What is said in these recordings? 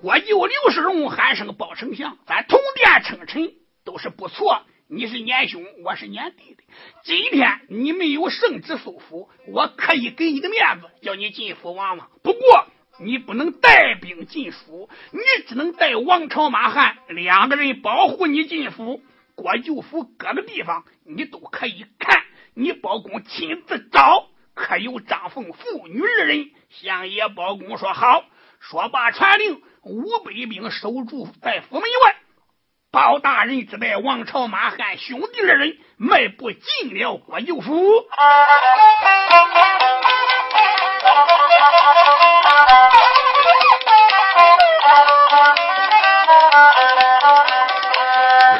国舅刘世荣喊声包丞相，咱同殿称臣都是不错。你是年兄，我是年弟的。今天你没有圣旨收府，我可以给你个面子，叫你进府望望。不过你不能带兵进府，你只能带王朝马汉两个人保护你进府。国舅府各个地方你都可以看，你包公亲自找，可有张凤父女二人？相爷包公说好。说罢传令，五百兵守住在府门外。包大人只带王朝马汉兄弟二人迈步进了国舅府。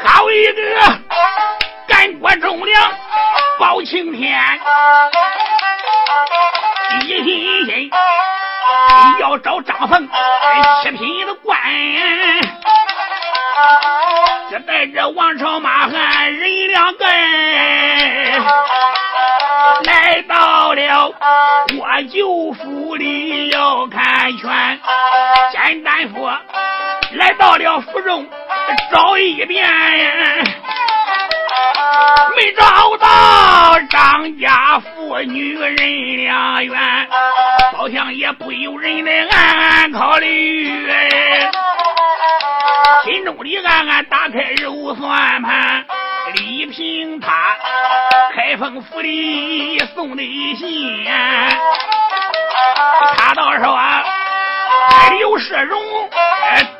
好一个干国忠良包青天，一心心要找张凤七品的官。这带着王朝马汉人两个，来到了我舅府里要看拳。简单说，来到了府中找一遍，没找到张家父女人两员，好像也不由人的暗暗考虑。心中里暗暗打开肉算盘，李平他开封府里送的信，他倒说刘世荣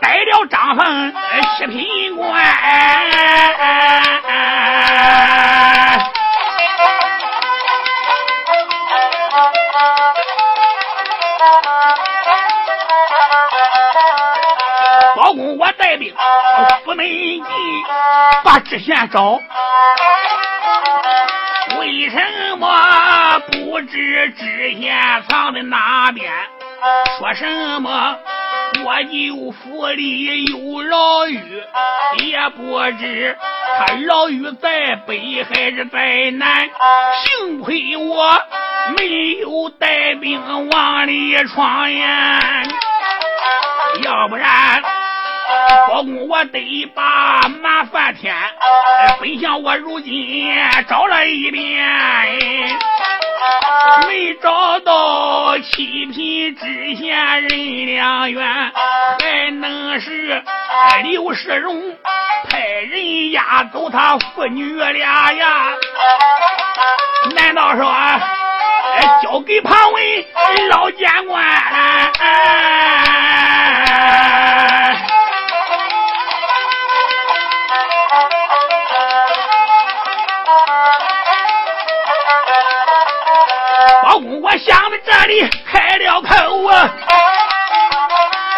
逮了张凤七品官。把知县找。为什么不知知县藏在哪边？说什么我舅府里有牢狱，也不知他牢狱在北还是在南。幸亏我没有带兵往里闯呀，要不然。包公，我得把麻烦添。本想我如今找了一遍，没找到七品知县任良员，还能是刘世荣派人押走他父女俩呀？难道说交给庞文老监官？想到这里开了口啊，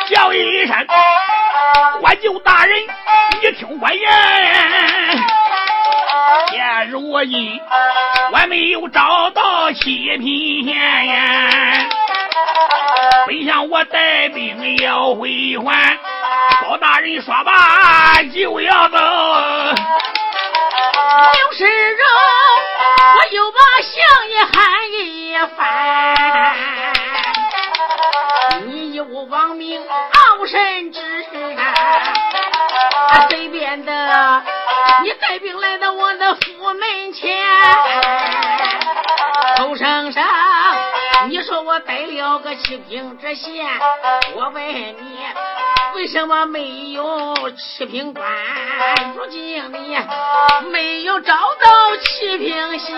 叫一声：“我舅大人，你听我言。现如今我没有找到七品县，本想我带兵要回还。包大人说罢就要走。刘世荣，喊一番。你有王命傲神之啊，随便的，你带兵来到我的府门前，口声声你说我带了个七品知县，我问你。为什么没有七品官？如今你没有找到七品县，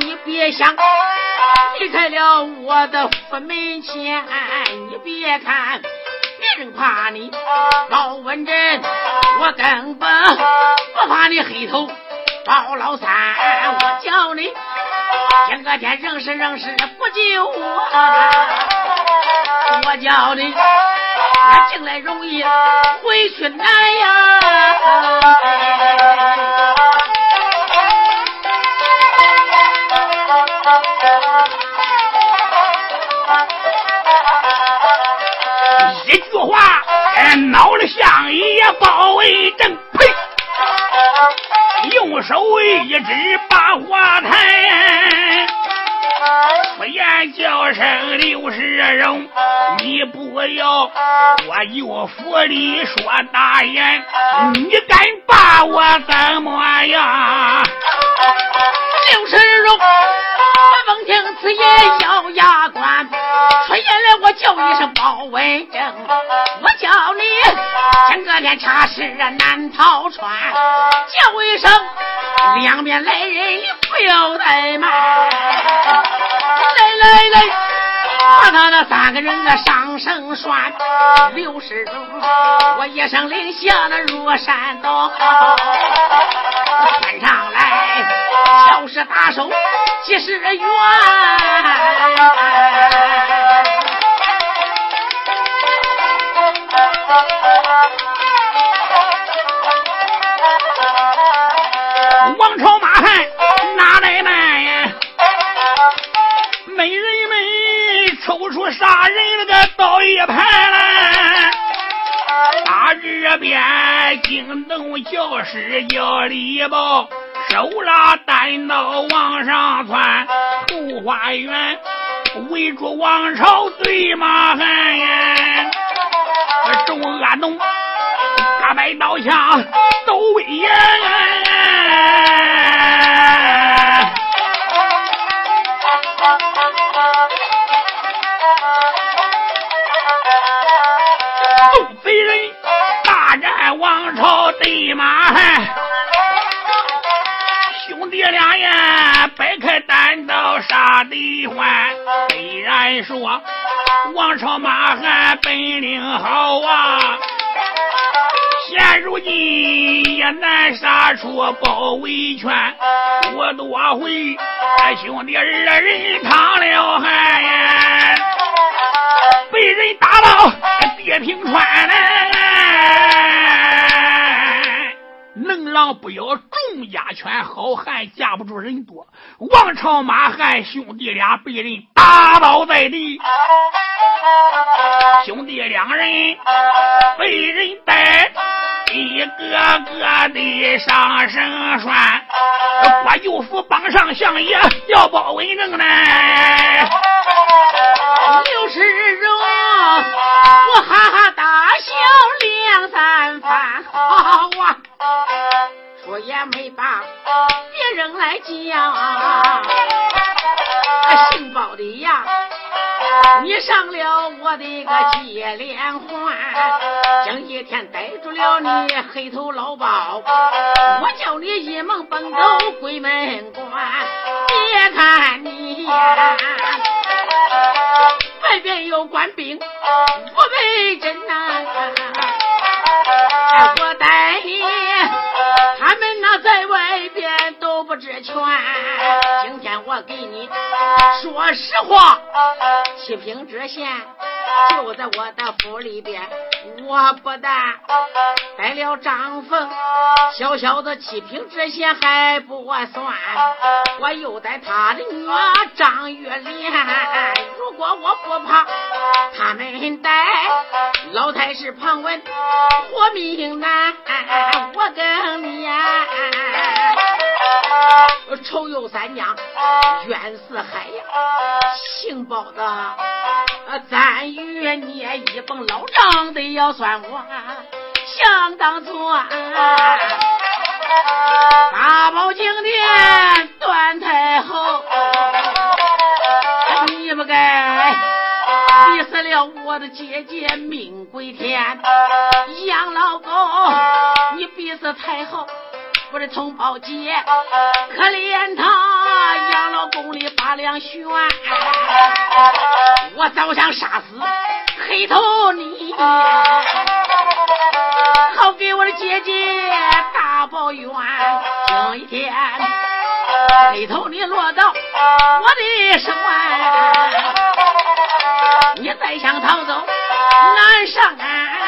你别想离开了我的府门前。你别看别人怕你包文珍，我根本不怕你黑头包老三。我叫你今个天认识认识不救我。我叫你，俺进来容易，回去难呀！一句话，恼了相爷包为正，呸！右手一指把花台。不言叫声刘世荣，你不要我有府里说大言，你敢把我怎么样？刘世荣，闻听此言咬牙关，出言来我叫一声包文正，我叫你今个天差事难逃穿，叫一声两边来人你不要怠慢，来来来，把他那三个人啊上绳拴，刘世荣，我一声令下那入山道，翻上来。要是打手几十员，王朝马汉哪来卖呀？美人们抽出杀人那个刀一盘来，大这边惊动教师叫李宝。手拉单刀往上窜，后花园围住王朝醉马汉呀！众恶农大摆刀枪都威严，众贼人大战王朝对马汉。爹俩呀，摆开单刀杀敌欢。虽然说王朝马汉本领好啊，现如今也难杀出包围圈。我多回兄弟二人淌了汗呀，被人打到跌平川来。能狼不咬众家犬，好汉架不住人多。王朝马汉兄弟俩被人打倒在地，兄弟两人被人带，一个个的上绳拴。郭舅父帮上相爷要包文正呢，刘世荣，我哈哈大笑两三番，好啊。说也没把别人来讲，姓包的呀，你上了我的个接连环，今一天逮住了你黑头老包，我叫你一门奔走鬼门关，别看你呀，外边有官兵五百真难，我带你。不知全，今天我给你说实话，七品知县就在我的府里边，我不但带了张凤，小小的七品知县还不算，我又带他的女儿张玉莲。如果我不怕他们带，老太师庞文活命难，我跟你呀。仇有三江，冤似海呀！姓包的，咱与你一本老账得要算完，想当初八宝金殿段太后，你不该逼死了我的姐姐命归天，杨老狗，你逼死太后。我的同胞姐，可怜他养老宫里八两悬，我早想杀死黑头你，好给我的姐姐大报冤。今一天黑头你落到我的手腕，你再想逃走难上岸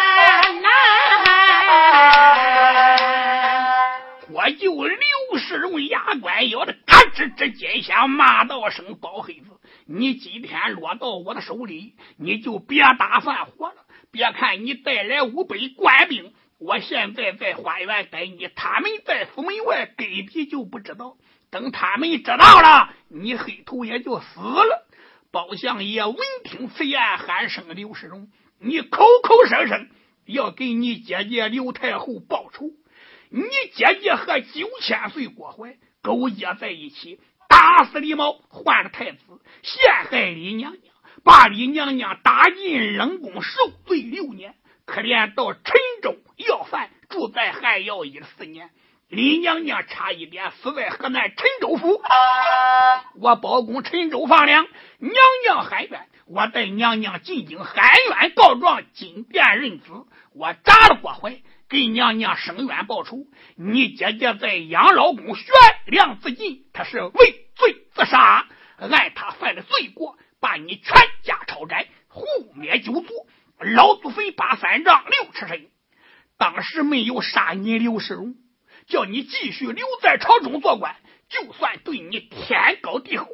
我就刘世荣牙关咬的嘎吱吱尖响，骂道声：“包黑子，你今天落到我的手里，你就别打算活了。别看你带来五百官兵，我现在在花园待你，他们在府门外根本就不知道。等他们知道了，你黑头也就死了。包相爷闻听此言，喊声：“刘世荣，你口口声声要给你姐姐刘太后报仇！你姐姐和九千岁郭槐勾结在一起，打死李茂，换了太子，陷害李娘娘，把李娘娘打进冷宫受罪六年。可怜到陈州要饭，住在汉药一四年。”李娘娘差一点死在河南陈州府，我包公陈州放粮，娘娘喊冤，我带娘娘进京喊冤告状，金殿认子，我砸了郭槐，给娘娘伸冤报仇。你姐姐在养老宫悬梁自尽，她是畏罪自杀，按她犯的罪过，把你全家抄斩，胡灭九族，老祖坟扒三丈六尺深。当时没有杀你刘世荣。叫你继续留在朝中做官，就算对你天高地厚，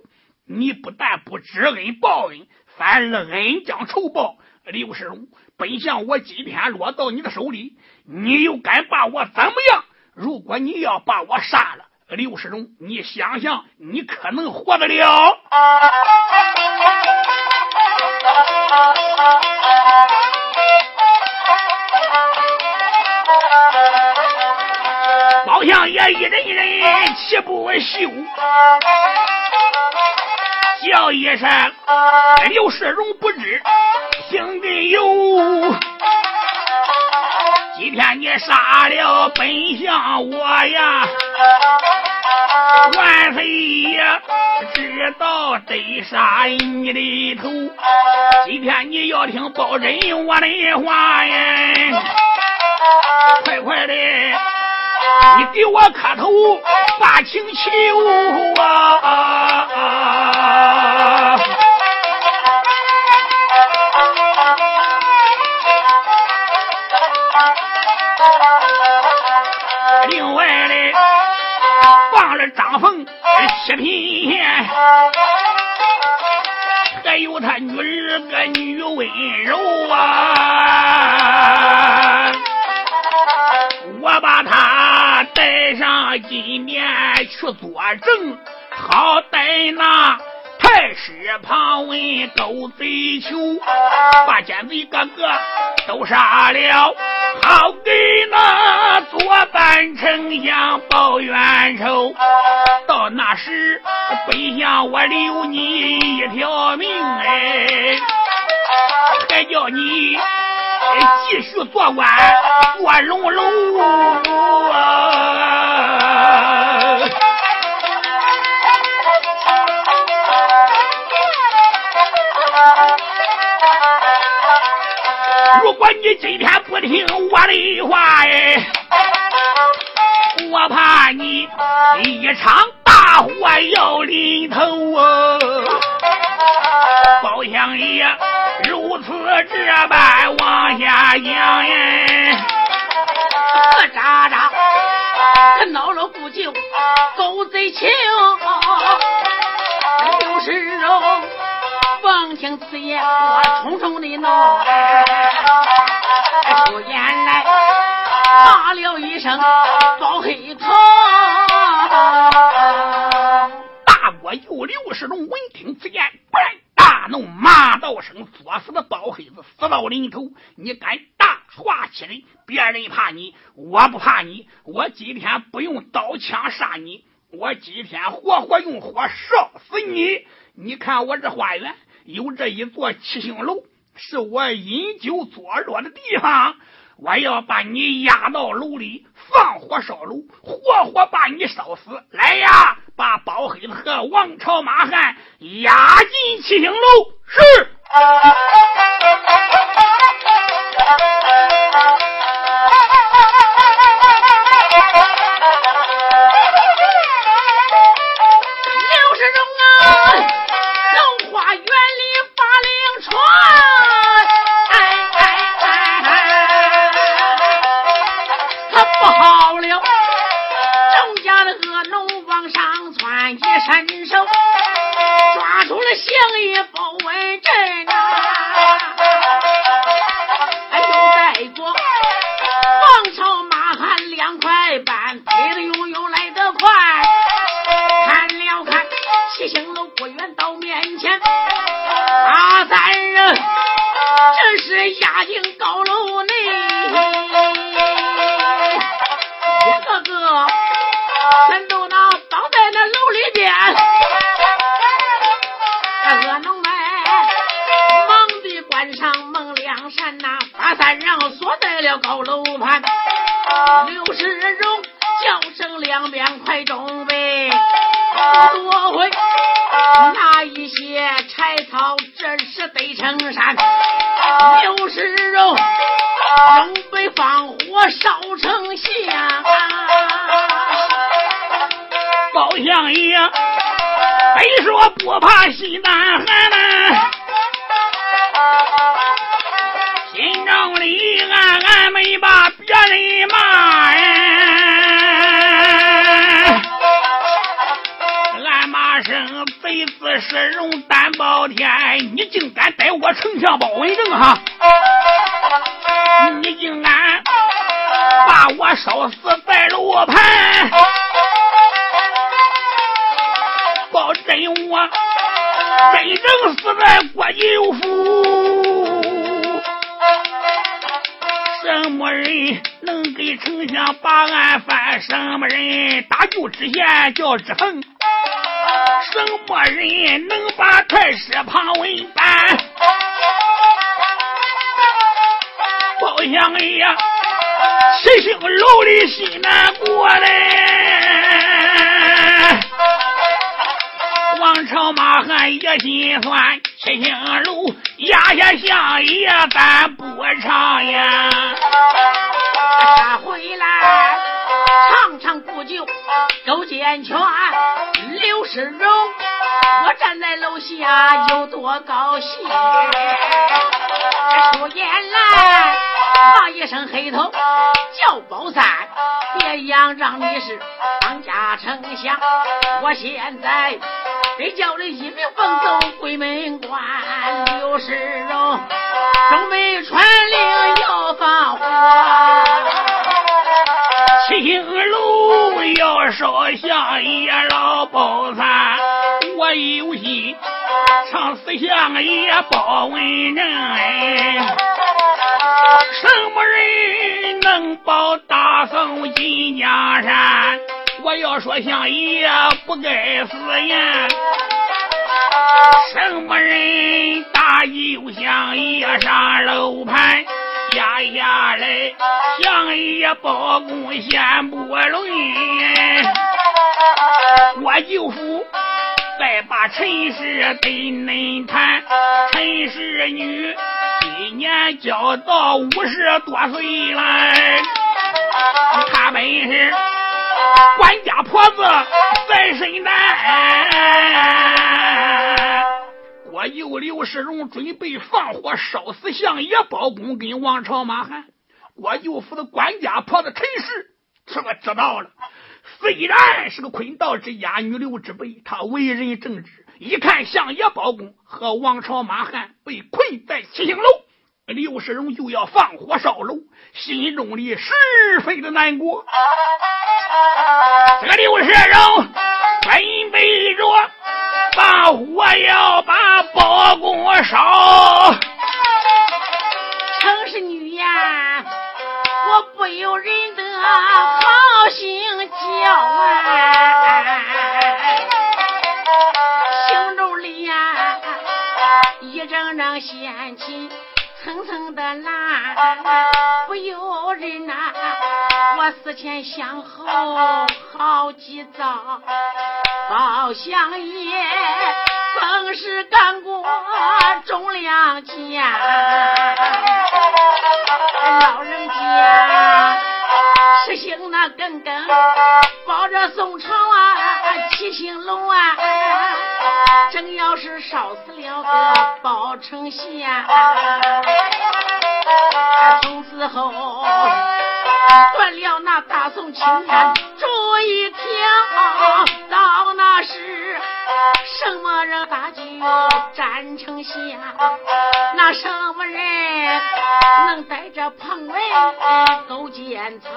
你不但不知恩报恩，反而恩将仇报。刘世荣，本想我今天落到你的手里，你又敢把我怎么样？如果你要把我杀了，刘世荣，你想想，你可能活得了？包相爷一人一人气不休，叫一声刘世荣不知心里有。今天你杀了本相我呀，万岁爷知道得杀你的头。今天你要听包拯我的话呀，快快的。你给我磕头，把请求啊！另外的放了张凤七品，还有他女儿个女温柔啊！我把他带上金面去作证，好歹那太师庞文勾贼囚，把奸贼个个都杀了，好给那左班丞相报冤仇。到那时，本相我留你一条命哎，还叫你。继续做官，做龙楼！如果你今天不听我的话哎，我怕你一场大祸要临头啊！包相爷。如此这般往下讲呀，这渣渣，他恼了不救，狗贼情。刘世荣，闻听此言，我冲冲的恼，出言来骂了一声包黑头。大国有刘世荣，闻听此言，不。弄，骂道声：“作死的包黑子，死到临头，你敢大话欺人！别人怕你，我不怕你。我今天不用刀枪杀你，我今天活活用火烧死你！你看我这花园有这一座七星楼，是我饮酒作乐的地方。我要把你压到楼里，放火烧楼，活活把你烧死！来呀！”把包黑子和王朝马汉押进七星楼。是。人能给丞相把案翻？什么人打救知县叫知衡？什么人能把太师庞文办？包相爷，七星楼里心难过嘞。王朝马汉也心酸，七星楼压下相爷咱不长呀。他回来尝尝古酒，勾践拳，刘世荣，我站在楼下有多高兴。出言来，骂一声黑头，叫包三，别嚷嚷你是当家丞相，我现在。得叫人一命奉走鬼门关，刘世荣中门传令要放火，七星楼要烧香也老包三，我有心唱四相也包文正哎，什么人能保大宋金江山？我要说相爷不该死呀，什么人打有相爷上楼盘压下来，相爷包公先不论，我舅父再把陈氏对恁谈，陈氏女今年交到五十多岁了，他本是。管家婆子在身难，我舅刘世荣准备放火烧死相爷包公跟王朝马汉。我舅父的管家婆子陈氏这个知道了，虽然是个坤道之家、女流之辈，他为人正直。一看相爷包公和王朝马汉被困在七星楼，刘世荣就要放火烧楼，心中里十分的难过。这个刘世荣准备着把火要把包公烧，程氏女呀，我不由人的好心叫啊，心中里呀一阵阵掀起层层的蓝，不由人呐。我思前想后好几遭，包相爷曾是干过忠良家，老人家实行那耿耿，抱着宋朝啊，七星楼啊，正要是烧死了个包丞相，从此后。断了那大宋青天这一条，什么人把酒战丞相？那什么人能带着庞文勾践草？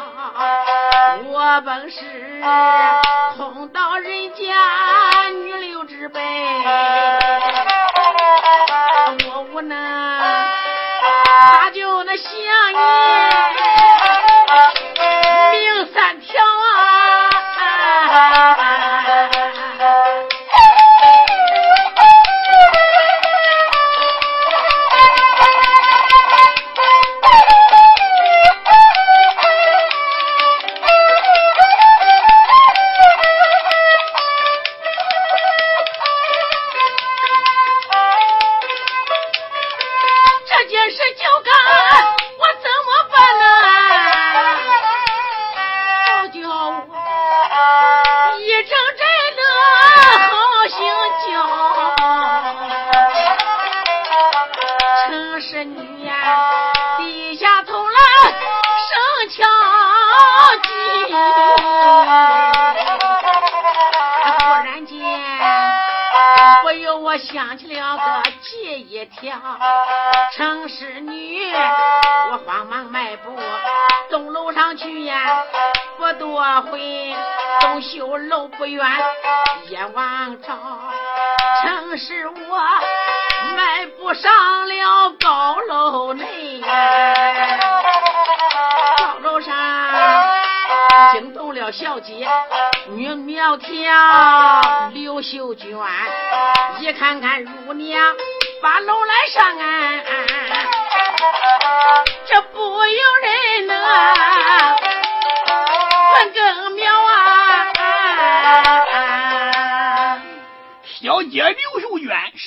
我本是空道人家女流之辈，我无能，他就那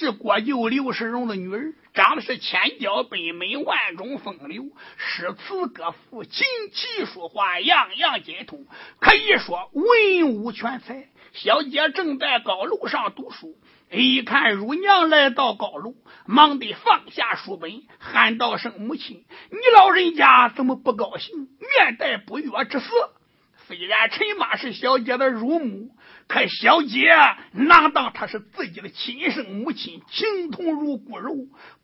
是国舅刘世荣的女儿。长得是千娇百媚，万种风流，诗词歌赋，琴棋书画，样样精通，可以说文武全才。小姐正在高楼上读书，一看乳娘来到高楼，忙得放下书本，喊道声：“母亲，你老人家怎么不高兴？面带不悦之色。”虽然陈妈是小姐的乳母，可小姐哪当她是自己的亲生母亲，情同如骨肉，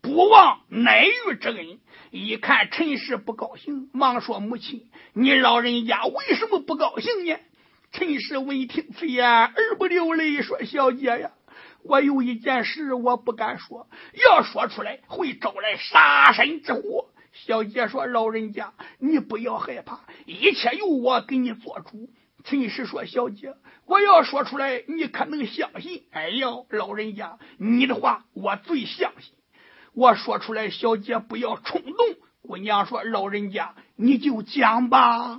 不忘奶育之恩。一看陈氏不高兴，忙说：“母亲，你老人家为什么不高兴呢？”陈氏闻听此言，而不流泪，说：“小姐呀，我有一件事我不敢说，要说出来会招来杀身之祸。”小姐说：“老人家，你不要害怕，一切由我给你做主。”陈氏说：“小姐，我要说出来，你可能相信？”哎呦，老人家，你的话我最相信。我说出来，小姐不要冲动。姑娘说：“老人家，你就讲吧。”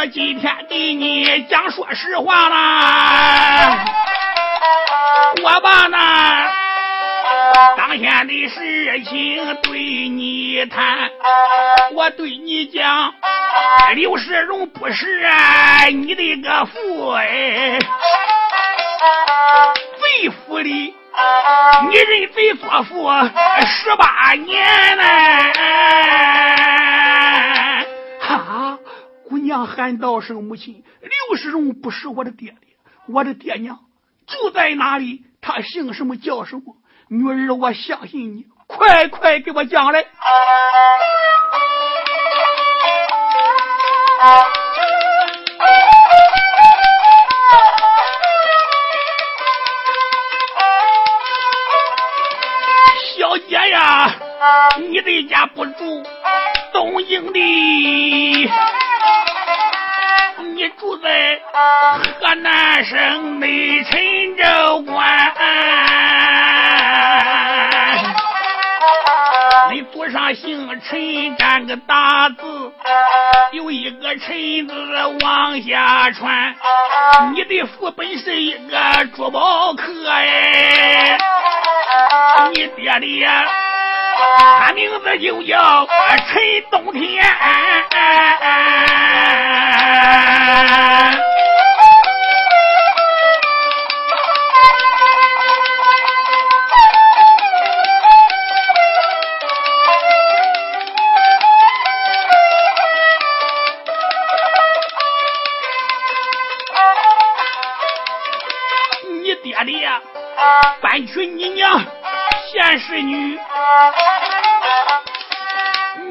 我今天给你讲说实话啦，我把那当天的事情对你谈，我对你讲。刘世荣不是你的个父哎，贼府里你认贼作父十八年呢！娘喊道声母亲，刘世荣不是我的爹爹，我的爹娘就在哪里？他姓什么叫什么？女儿，我相信你，快快给我讲来。小姐呀，你的家不住东营的，你住在河南省的陈州关。你祖上姓陈，占个大字，有一个陈字往下传。你的父本是一个珠宝客哎，你爹的他名字就叫陈冬天。你爹爹搬娶你娘贤氏女，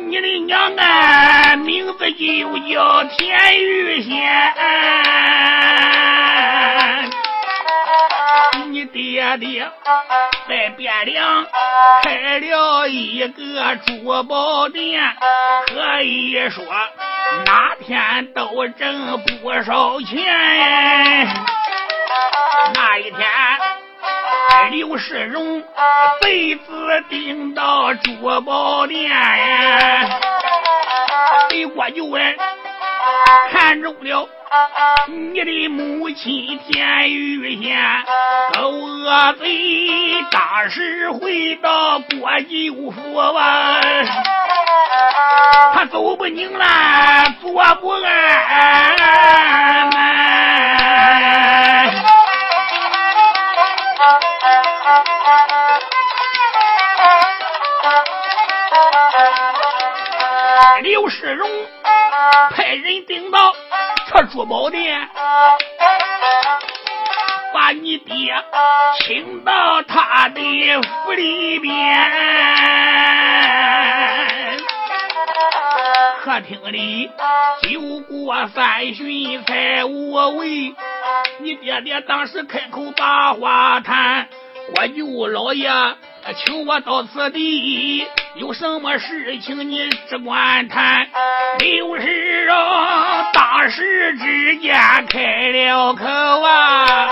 你的娘啊名字就叫田玉仙，你爹爹在汴梁开了一个珠宝店，可以说哪天都挣不少钱。那一天，刘世荣被子顶到珠宝店，李国就问，看中了。你的母亲田玉仙，狗恶贼，当时回到国舅府啊，他走不宁了，坐不安。刘世荣派人顶到他。珠宝店，把你爹请到他的府里边。客厅里酒过三巡才无味，你爹爹当时开口把话谈，我舅老爷请我到此地，有什么事情你只管谈。没有事啊当时之间开了口啊，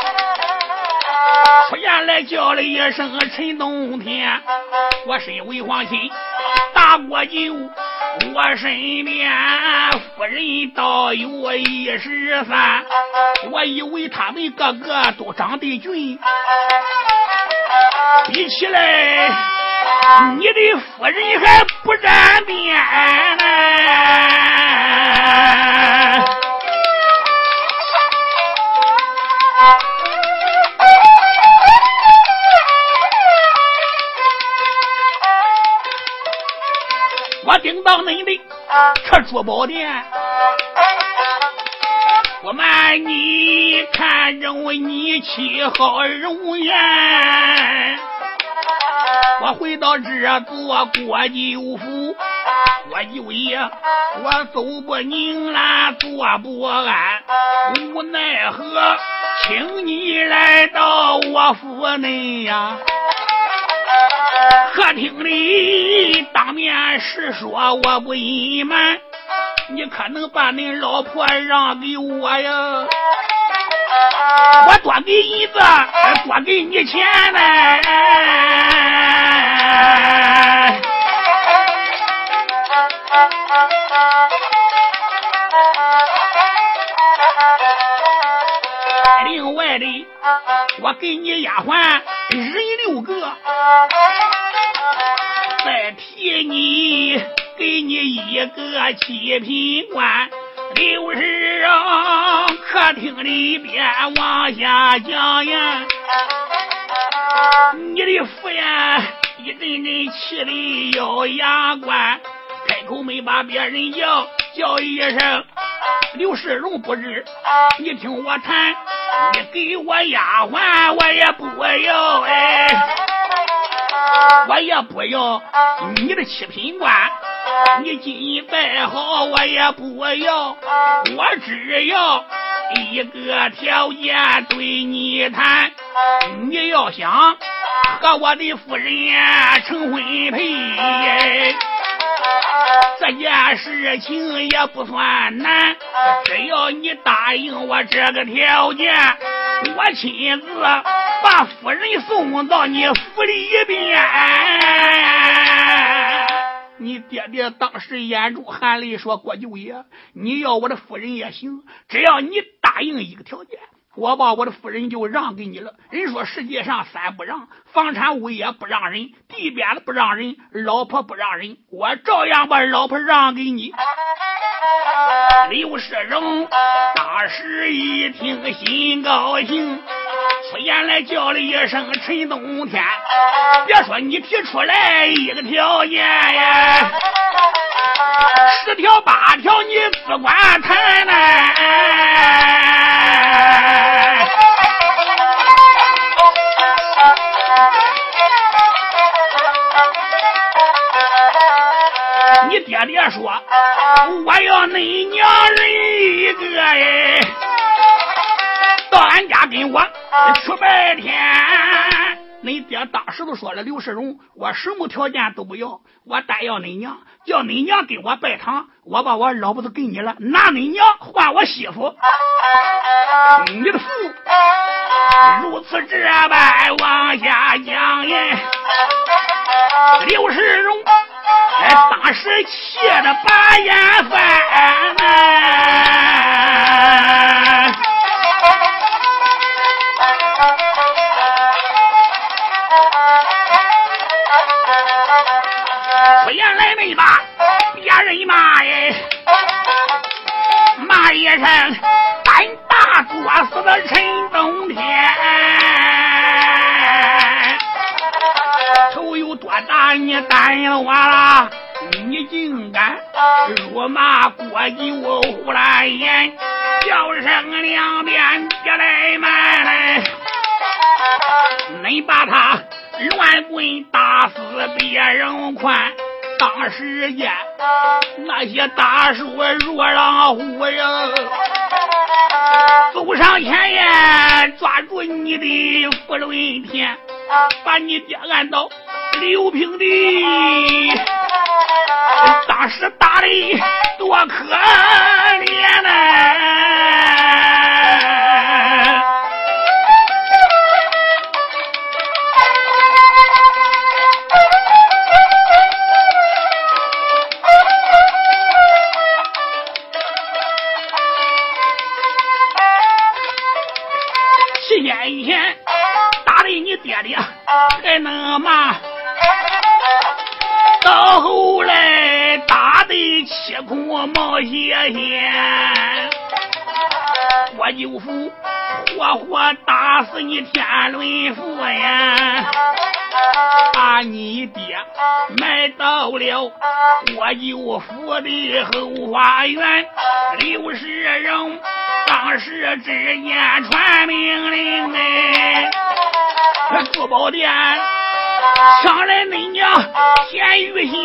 出言来叫了一声陈冬天，我身为皇亲，大过舅，我身边夫人倒有一十三，我以为他们个个都长得俊，比起来。你的夫人还不沾边呢！我盯到恁的这珠宝店，我瞒你看中你妻好容颜。我回到这座国舅府，我舅爷，我走不宁了，坐不安，无奈何，请你来到我府内呀。客厅里当面实说，我不隐瞒，你可能把你老婆让给我呀？我多给银子，多给你钱呢。另外的，我给你丫鬟人六个，再替你给你一个七品官。刘世荣客厅里边往下讲呀，你的夫人一阵阵气的咬牙关，开口没把别人叫，叫一声刘世荣不知，你听我谈，你给我丫鬟我也不要哎，我也不要你的七品官。你金银再好，我也不要，我只要一个条件对你谈。你要想和我的夫人成婚配，这件事情也不算难，只要你答应我这个条件，我亲自把夫人送到你府里边。你爹爹当时眼中含泪说：“郭舅爷，你要我的夫人也行，只要你答应一个条件，我把我的夫人就让给你了。人说世界上三不让：房产物业不让人，地边子不让人，老婆不让人。我照样把老婆让给你。”刘世荣当时一听，心高兴。出言来叫了一声陈冬天，别说你提出来一个条件呀，十条八条你只管谈呐。你爹爹说，我要恁娘人一个哎。到俺家跟我去拜天，你爹当时都说了，刘世荣，我什么条件都不要，我单要恁娘，叫恁娘给我拜堂，我把我老婆子给你了，拿恁娘换我媳妇。你的父如此这般往下讲耶，刘世荣哎，当时气得把眼翻呐。不言来没把你担了我了，你竟敢辱骂国舅胡兰言，叫声两边别来慢来，恁把他乱棍打死别人宽。当时间，那些大叔若让虎人走上前呀，抓住你的福伦天，把你爹按倒刘平的。当时打的多可怜呐！七年前打的你爹爹还能骂，到后来打得七孔冒血线，我舅父活活打死你天伦父呀！把你爹埋到了我舅父的后花园，刘世荣当时之间传命令哎。珠宝店上来恁娘田玉仙，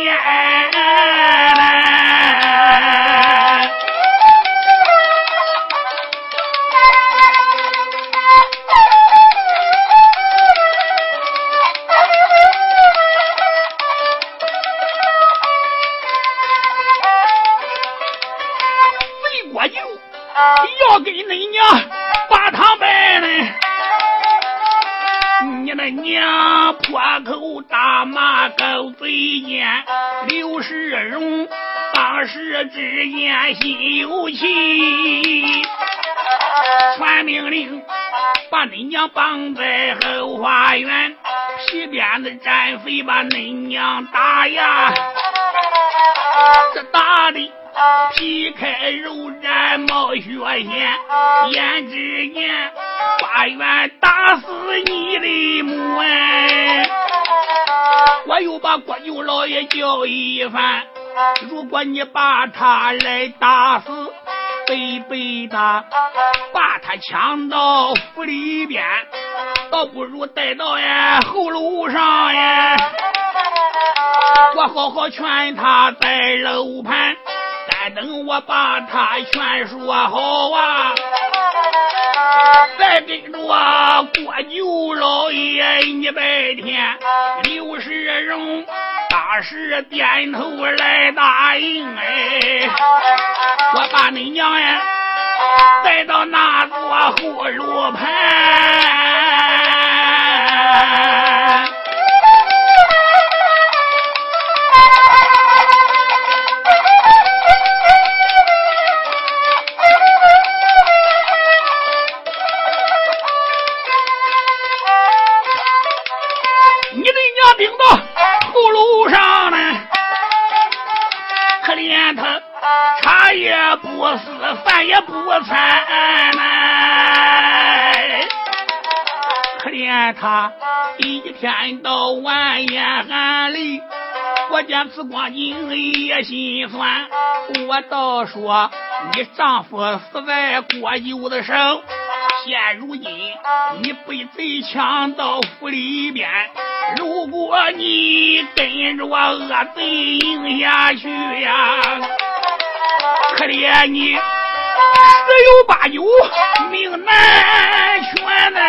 打呀，这打的。皮开肉绽冒血线，胭脂眼，花园打死你的母哎！我又把郭舅老爷叫一番，如果你把他来打死，背背的把他抢到府里边，倒不如带到呀后楼上呀，我好好劝他在楼盘。等我把他劝说好啊，再跟着郭舅老爷一拜天。刘世荣当时点头来答应哎，我把你娘呀带到那座后楼盘。我见此光景也心酸。我倒说你丈夫死在郭九的手，现如今你被贼抢到府里边，如果你跟着我恶贼赢下去呀，可怜你。十有八九命难全呐！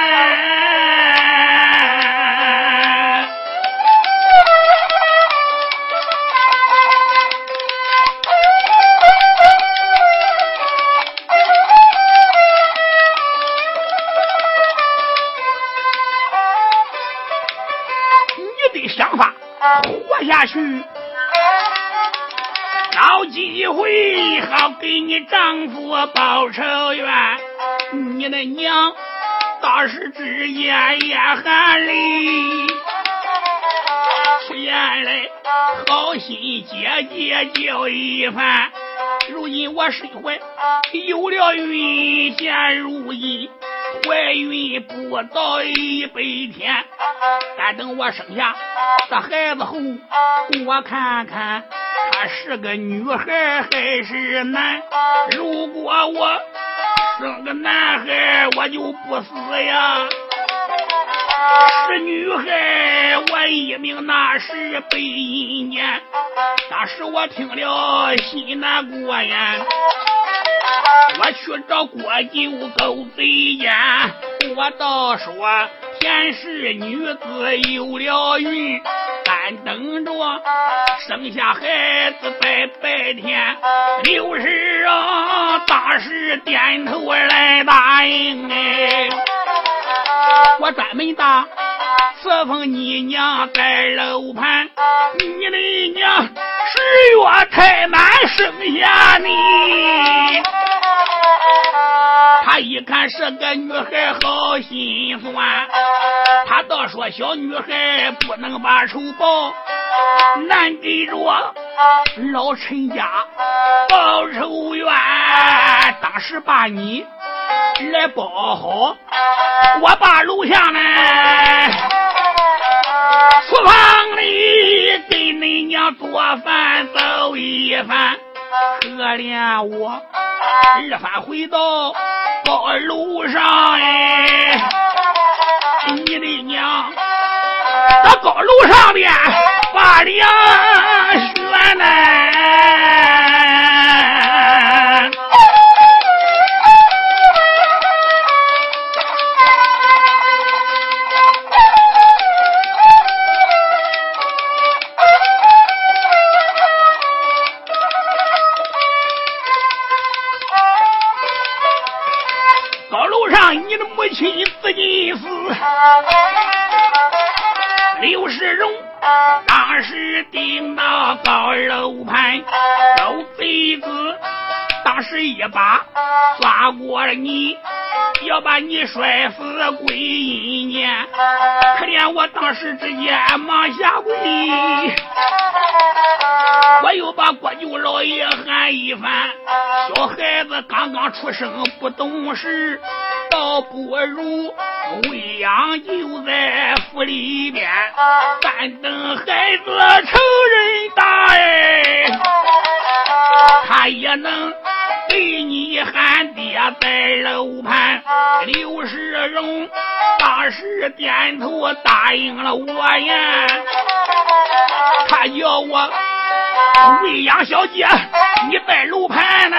活下去，找机会好给你丈夫报仇冤。你的娘当时只眼眼含泪，出言来好心姐姐叫一番。如今我身怀有了孕，现如今怀孕不到一百天，但等我生下这孩子后，我看看他是个女孩还是男。如果我生个男孩，我就不死呀。是女孩，我一命那是被阴间。当时我听了心难过呀，我去找郭九勾贼奸，我倒说天是女子有了孕，但等着生下孩子在白天。刘世荣当时点头来答应哎。我专门打侍奉你娘在楼盘，你的娘十月太满生下你。他一看是个女孩，好心酸。他倒说小女孩不能把仇报，难给着老陈家报仇冤。当时把你。来包好，我把楼下呢厨房里给恁娘做饭走一番，可怜我二番回到高楼上哎，你的娘到高楼上边把粮选呢。刘世荣当时顶到高楼盘，老贼子当时一把抓过你，要把你摔死归阴间。可怜我当时之间忙下跪，我又把郭舅老爷喊一番。小孩子刚刚出生不懂事，倒不如。喂养就在府里边，但等孩子成人大哎，他也能给你喊爹在楼盘。刘世荣当时点头答应了我呀，他叫我喂养小姐，你在楼盘呢。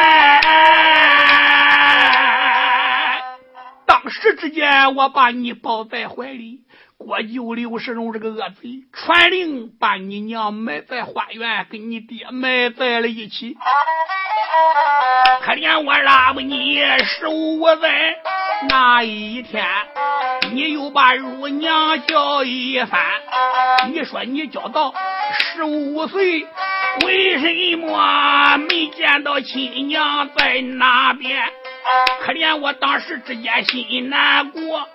当时之间，我把你抱在怀里。国舅刘世荣这个恶贼，传令把你娘埋在花园，跟你爹埋在了一起。可怜我拉不你十五载那一天，你又把乳娘叫一番。你说你叫到十五岁，为什么没见到亲娘在那边？可怜我当时之间心难过，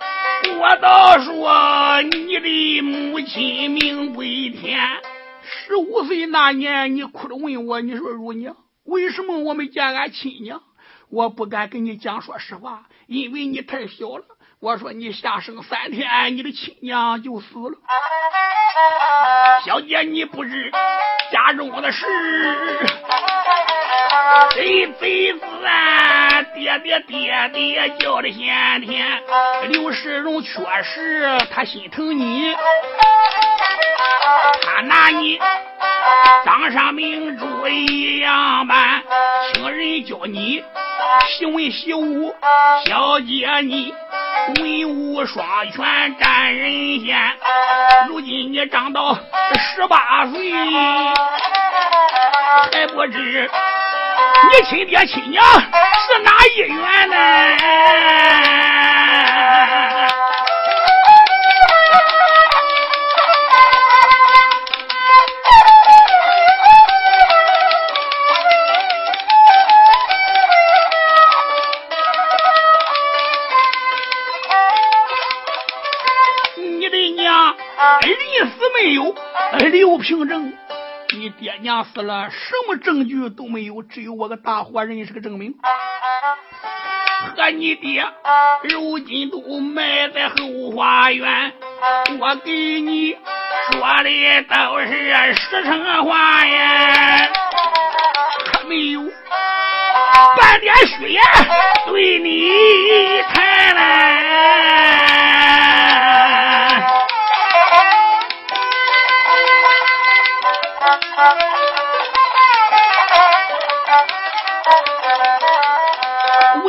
我倒说你的母亲命归天。十五岁那年，你哭着问我，你说乳娘，为什么我没见俺亲娘？我不敢跟你讲说实话，因为你太小了。我说你下生三天，你的亲娘就死了。小姐，你不知家中的事。贼贼子啊，爹爹爹爹叫的先天。刘世荣确实他心疼你，他拿你当上明珠一样般，请人教你习文习武，小姐你文武双全占人先。如今你长到十八岁，还不知。你亲爹亲娘是哪一员呢？你的娘离死没有？刘平正。爹娘死了，什么证据都没有，只有我个大活人是个证明。和你爹如今都埋在后花园，我给你说的都是实诚话呀，可没有半点虚言对你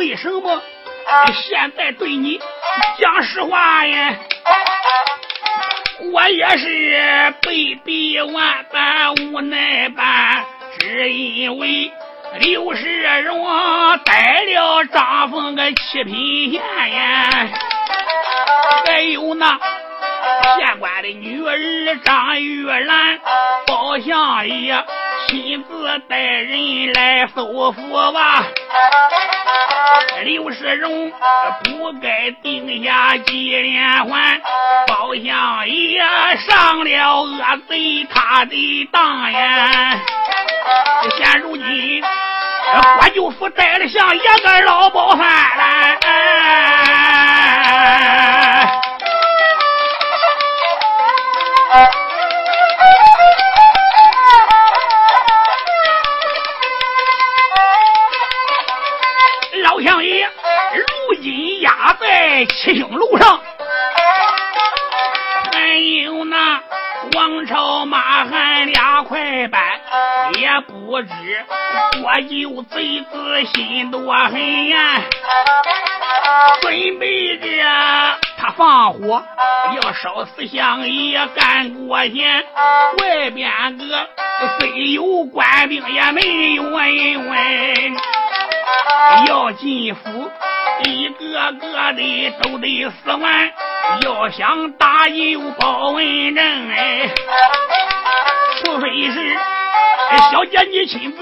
为什么现在对你讲实话呀？我也是被逼万般无奈般，只因为刘世荣带了张凤个七品县呀，还有那。县官的女儿张玉兰，包相爷亲自带人来搜府吧。刘世荣不该定下几连环，包相爷上了恶贼他的当呀。现如今我舅父带了像一个老包犯了。在七星楼上，还有那王朝马汉两块板，也不知我有贼子心多狠呀，准备着。他放火要烧死相爷干过贤，外边个虽有官兵也没有恩问，要进府一个个的都得死完，要想打赢包文正哎，除非是小姐你亲自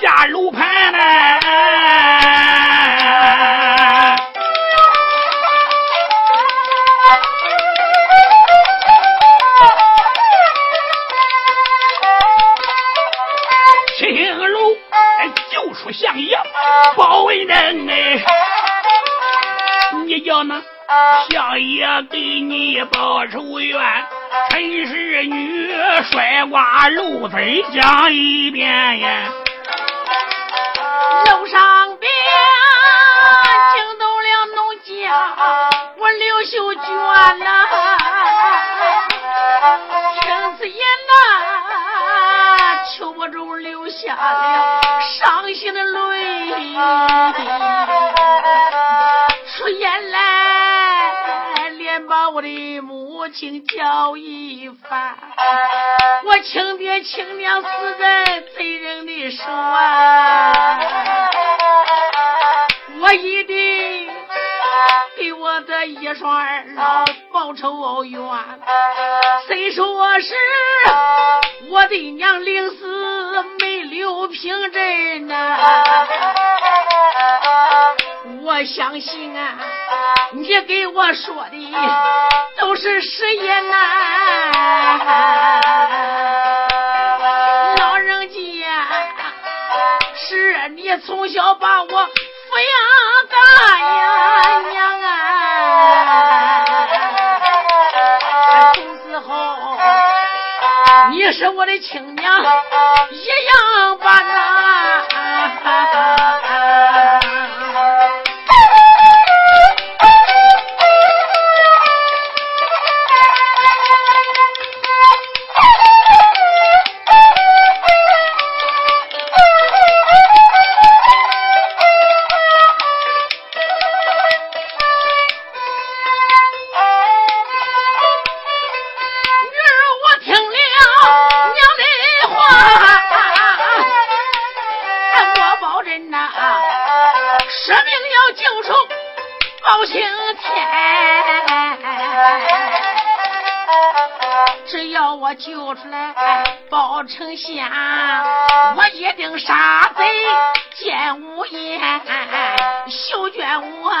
下楼盘呢。相爷包为人哎，你叫那相爷给你报仇冤，陈氏女摔瓜漏嘴讲一遍呀，楼上边惊动了农家，我刘秀娟呐，听此言呐，求不中留下了。伤心的泪出眼来，连把我的母亲叫一番。我亲爹亲娘死在贼人的手啊！我一定给我的一双儿老报仇冤。虽说是我的娘临死没。留凭证呐，我相信啊，你给我说的都是实言呐。老人家，是你从小把我抚养。娘娘啊，总是好，你是我的亲娘，一。舍命要救出包青天，只要我救出来包丞相，我一定杀贼见无颜，休卷我。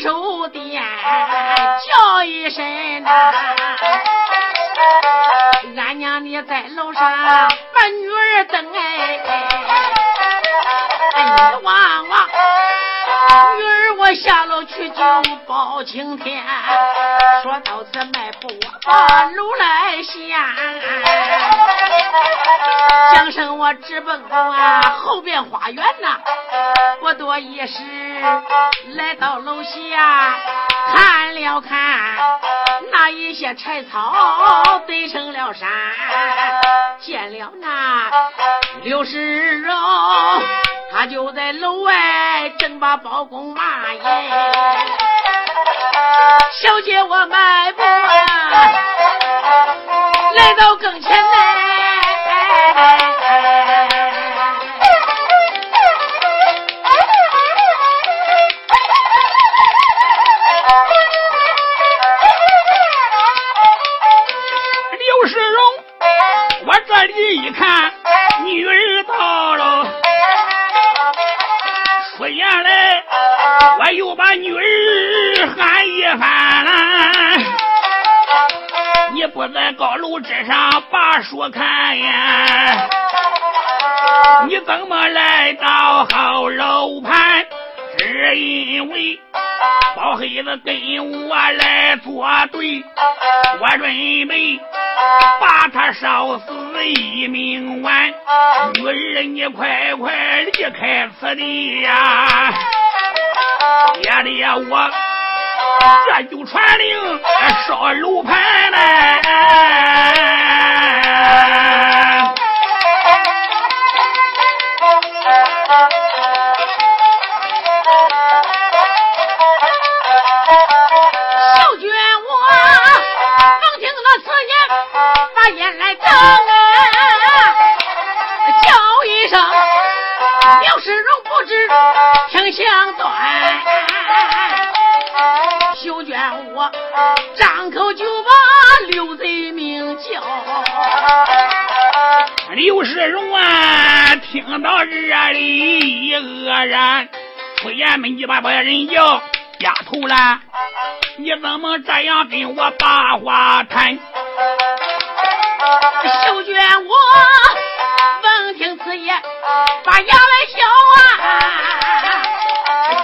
手点叫一声呐，俺娘你在楼上把女儿等哎，你望望女儿我下楼去就包青天，说到此迈步把路来下，江生我直奔啊后边花园呐，不多一时来到楼下看了看，那一些柴草堆成了山，见了那刘世荣，他就在楼外正把包公骂耶，小姐我迈步啊，来到跟前之上把书看呀？你怎么来到后楼盘？只因为包黑子跟我来作对，我准备把他烧死一命完。女儿，你快快离开此地呀！别的，我这就传令烧楼盘来。小娟我能听那此言，把眼来睁啊，叫一声刘世荣不知听相断，小娟我张口就把刘贼名叫。刘世荣啊，听到这里一愕然，出言门你把别人叫丫头啦，你怎么这样跟我把话谈？秀娟我闻听此言，把牙来笑啊，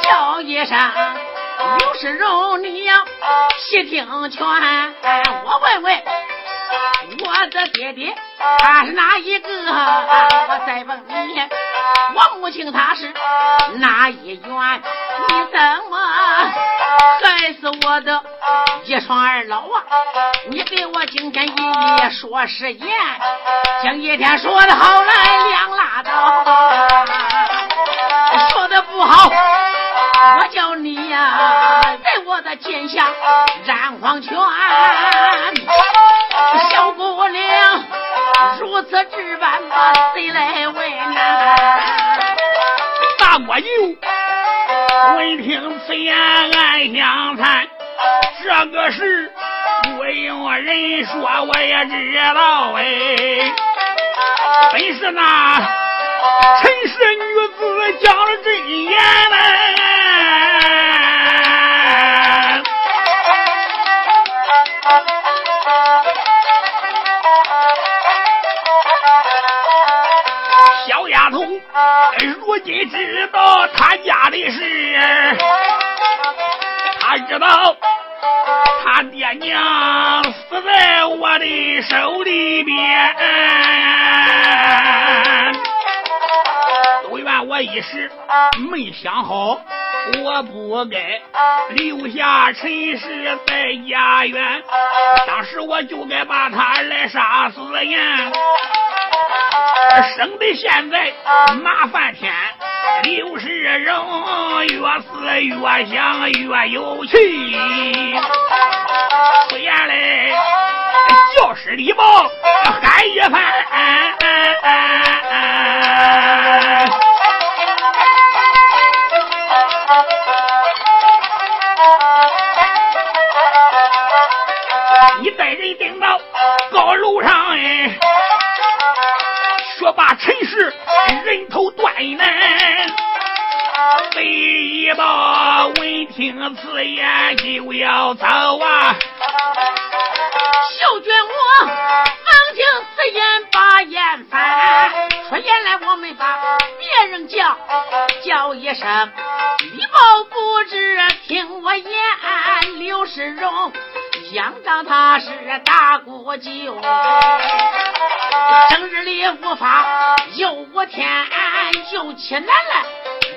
叫一声刘世荣，你要细听劝，我问问我的爹爹他是哪一个？我再问你，我母亲她是哪一员？你怎么害死我的一双二老啊？你给我今天一一说实言，今一天说的好来两拉倒，说的不好，我叫你呀、在我的剑下染黄泉。小姑娘如此值班，把谁来问呐？大国舅闻听此言暗相叹，这个事不用人说我也知道哎，本是那陈氏女子讲了真言呐。小丫头，如今知道他家的事，他知道他爹娘死在我的手里边，都怨我一时没想好，我不该留下陈氏在家园，当时我就该把他来杀死呀。省得现在麻烦天，刘世荣越死越想越有趣，不然嘞，教师礼包喊一番。你楼上哎。说把陈氏人头断呢，被李宝闻听此言就要走啊！小娟我闻听此言把眼翻，说原来我没把别人叫，叫一声李宝不知听我言，刘世荣。想当他是大姑舅，整日里无法又无天，又起难了，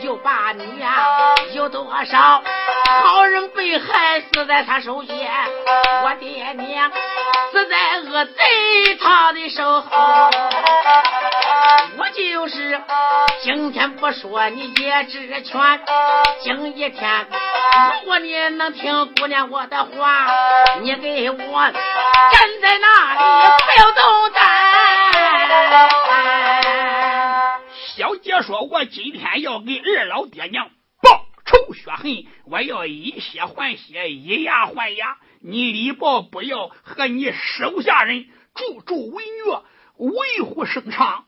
又把你呀，有多少好人被害死在他手心，我爹娘死在恶贼他的手后，我就是今天不说你也知全，今一天如果你能听姑娘我的话。你给我站在那里，不要动弹。小姐说：“我今天要给二老爹娘报仇雪恨，我要以血还血，以牙还牙。你李豹不要和你手下人助纣为虐，为虎声长。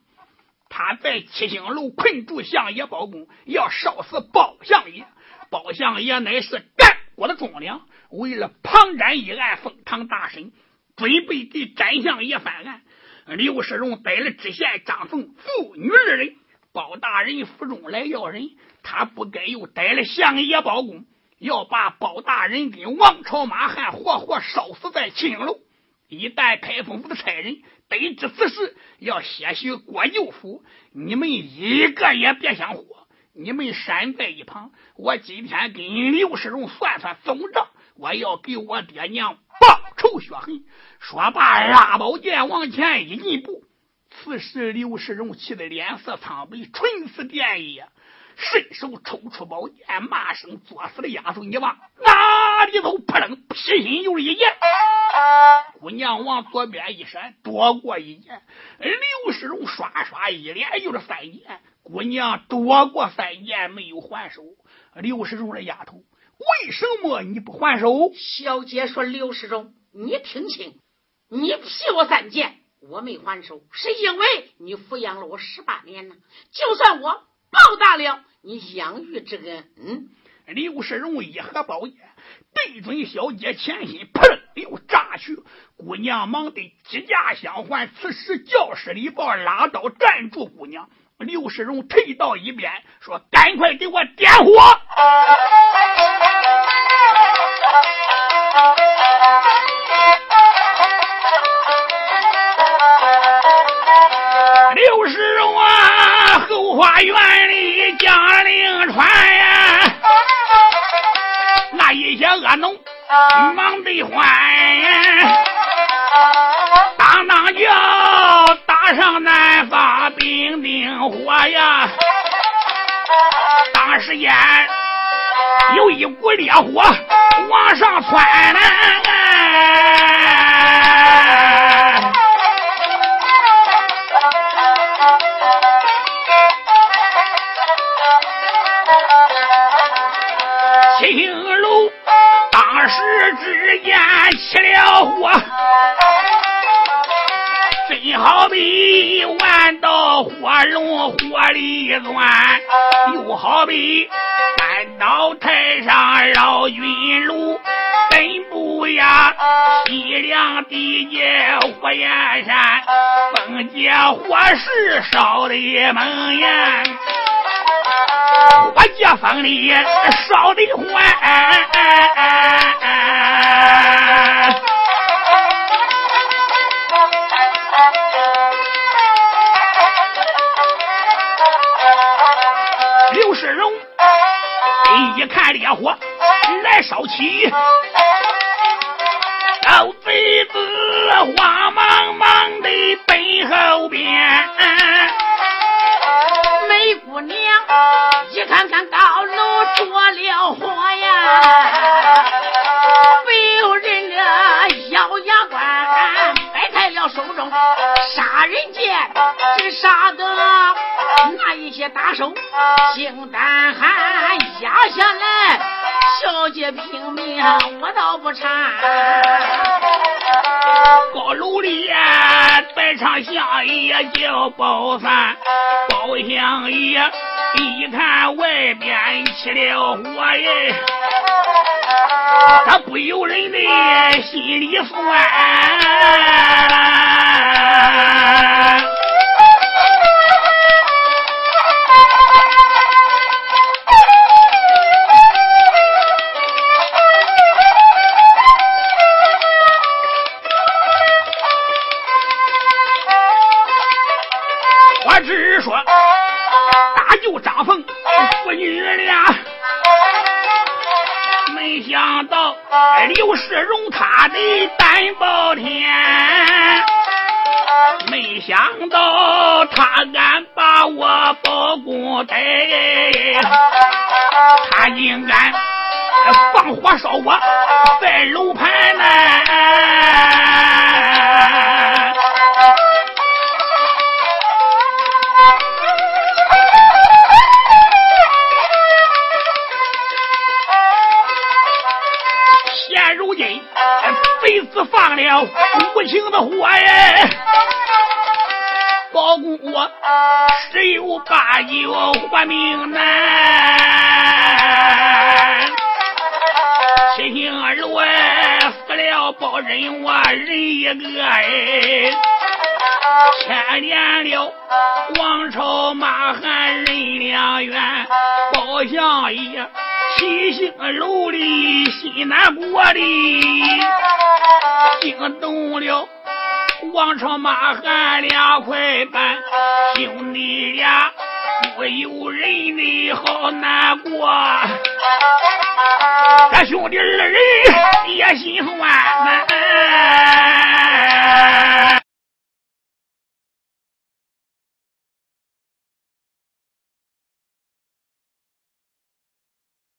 他在七星楼困住相爷包公，要烧死包相爷。包相爷乃是干国的忠良。”为了旁瞻一案，封堂大审，准备给展相爷翻案。刘世荣逮了知县张凤父女二人，包大人府中来要人，他不该又逮了相爷包公，要把包大人跟王朝马汉活活烧死在七星楼。一旦开封府的差人得知此事，要些许国舅府，你们一个也别想活，你们闪在一旁。我今天跟刘世荣算算总账。我要给我爹娘报仇雪恨。说罢，拉宝剑往前一进步。此时，刘世荣气得脸色苍白，唇似电液，伸手抽出宝剑，骂声：“作死的丫头，你往哪里走？”扑棱，劈心又一剑。姑娘往左边一闪，躲过一剑。刘世荣刷刷一连就是三剑。姑娘躲过三剑，没有还手。刘世荣的丫头。为什么你不还手？小姐说：“刘世荣，你听清，你劈我三剑，我没还手，是因为你抚养了我十八年呢。就算我报答了你养育之恩。”嗯，刘世荣一合宝剑，对准小姐前心，砰！又炸去。姑娘忙得几家相还。此时教师李豹拉刀站住姑娘。刘世荣退到一边，说：“赶快给我点火！”刘世荣啊，后花园里将令传呀，那一些恶农忙得欢，当当叫打上南方冰丁火呀，当时间。有一股烈火往上窜呢，钻，又好比。到台上绕军路，根部呀，西凉地界火焰山，风借火势烧的猛呀，火借风里烧的欢。一看烈火来烧起，老贼子慌忙忙的奔后边。梅姑娘一看看高楼着了火呀，没有人这咬牙关，摆开了手中杀人剑，只杀得。那一些打手心胆寒，压下来，小姐拼命，我倒不馋。高楼里在唱相爷叫包三，包相爷一看外边起了火耶，他不由人的心里酸。